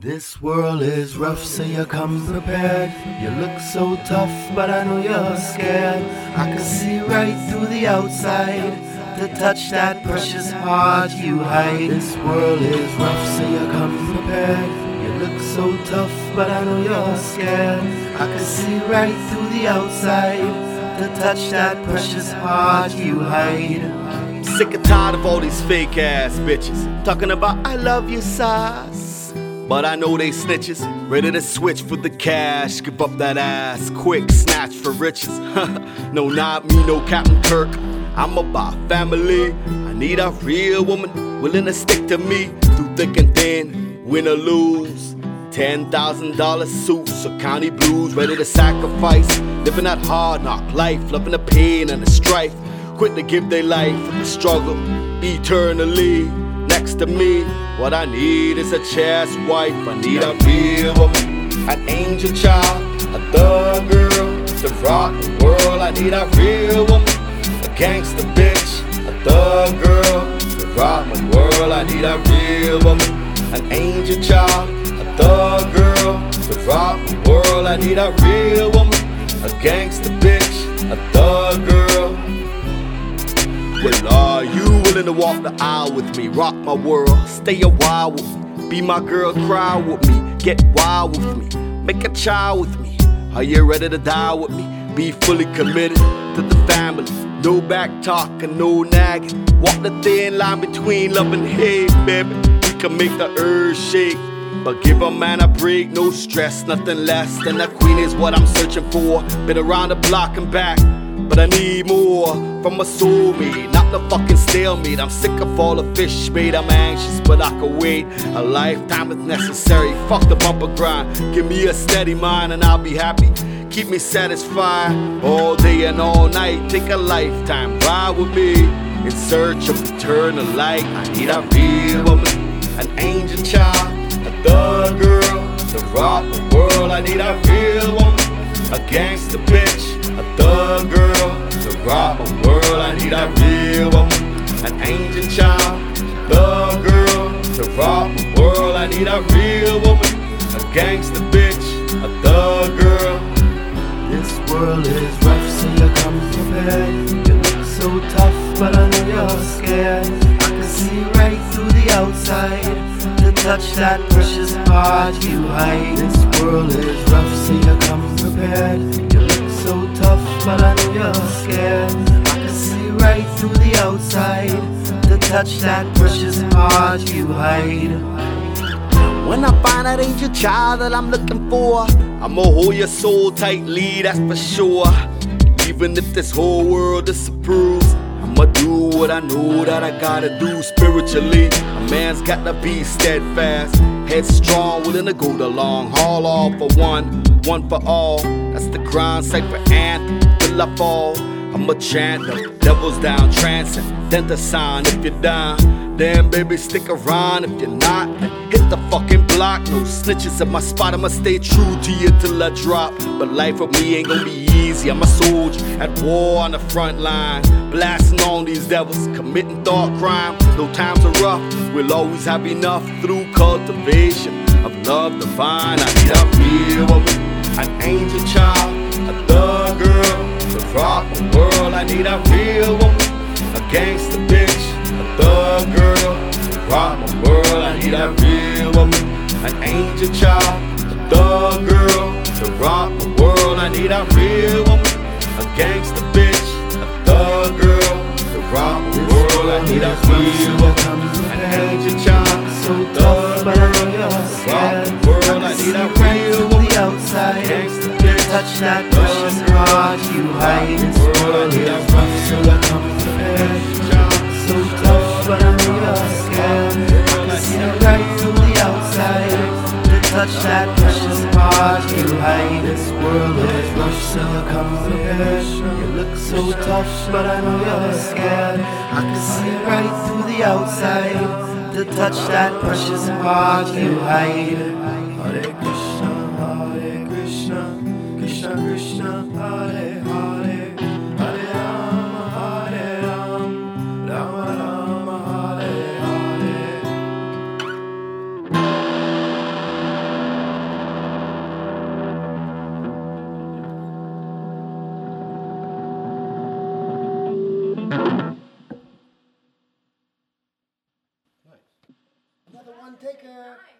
This world is rough, so you come prepared. You look so tough, but I know you're scared. I can see right through the outside. To touch that precious heart you hide. This world is rough, so you come prepared. You look so tough, but I know you're scared. I can see right through the outside. To touch that precious heart you hide. Sick and tired of all these fake ass bitches talking about I love you sauce. But I know they snitches, ready to switch for the cash. Give up that ass, quick snatch for riches. no, not me, no Captain Kirk. I'm about family. I need a real woman willing to stick to me through thick and thin, win or lose. Ten thousand dollar suits or county blues, ready to sacrifice. Living that hard knock life, loving the pain and the strife. Quit to give their life for the struggle eternally next to me. What I need is a chest wife. I need a real woman, an angel child, a thug girl to rock the world. I need a real woman, a gangster bitch, a thug girl to rock my world. I need a real woman, an angel child, a thug girl to rock the world. I need a real woman, a gangster bitch, a thug girl. Well, are you willing to walk the aisle with me? Rock my world, stay a while with me. Be my girl, cry with me. Get wild with me. Make a child with me. Are you ready to die with me? Be fully committed to the family. No back talk and no nagging. Walk the thin line between love and hate, baby. We can make the earth shake. But give a man a break, no stress, nothing less than a queen is what I'm searching for. Been around the block and back, but I need more from a soulmate, not the fucking stalemate. I'm sick of all the fish bait. I'm anxious, but I can wait. A lifetime is necessary. Fuck the bumper grind. Give me a steady mind and I'll be happy. Keep me satisfied all day and all night. Take a lifetime, ride with me in search of eternal light. I need a real woman, an angel child, a thug girl to rock the world. I need a real woman, a gangster bitch, rock my world. I need a real woman, an angel child, a thug girl to rock my world. I need a real woman, a gangster bitch, a thug girl. This world is rough, so you come prepared. You look so tough, but I know you're scared. I can see right through the outside. To touch that precious heart you hide. This world is rough, so you touch that precious heart you hide. When I find that angel child that I'm looking for, I'ma hold your soul tightly, that's for sure. Even if this whole world disapproves, I'ma do what I know that I gotta do spiritually. A man's got to be steadfast, headstrong, willing to go the long haul, all for one, one for all. That's the grind, for anthem, till I fall. I'ma chant the devil's down, transcendent the sign if you're down. Damn, baby, stick around if you're not. Hit the fucking block, no snitches at my spot. I'ma stay true to you till I drop. But life with me ain't gonna be easy. I'm a soldier at war on the front line, blasting on these devils, committing thought crime. Though times are rough, we'll always have enough through cultivation of love divine. I a real woman, a gangster bitch, a thug girl rock my world. I need a real woman, an angel child, a thug girl to rock my world. I need a real woman, a gangster bitch, a thug girl to rock my world. I need a real woman, an angel child, So a thug girl to rock my world. I need a right real woman, outside. gangster bitch. Touch that To touch that precious part you hide. This world is rough, so prepared. You look so tough, but I know you're scared. I can see right through the outside. To touch that precious part you hide. Taker. Nice.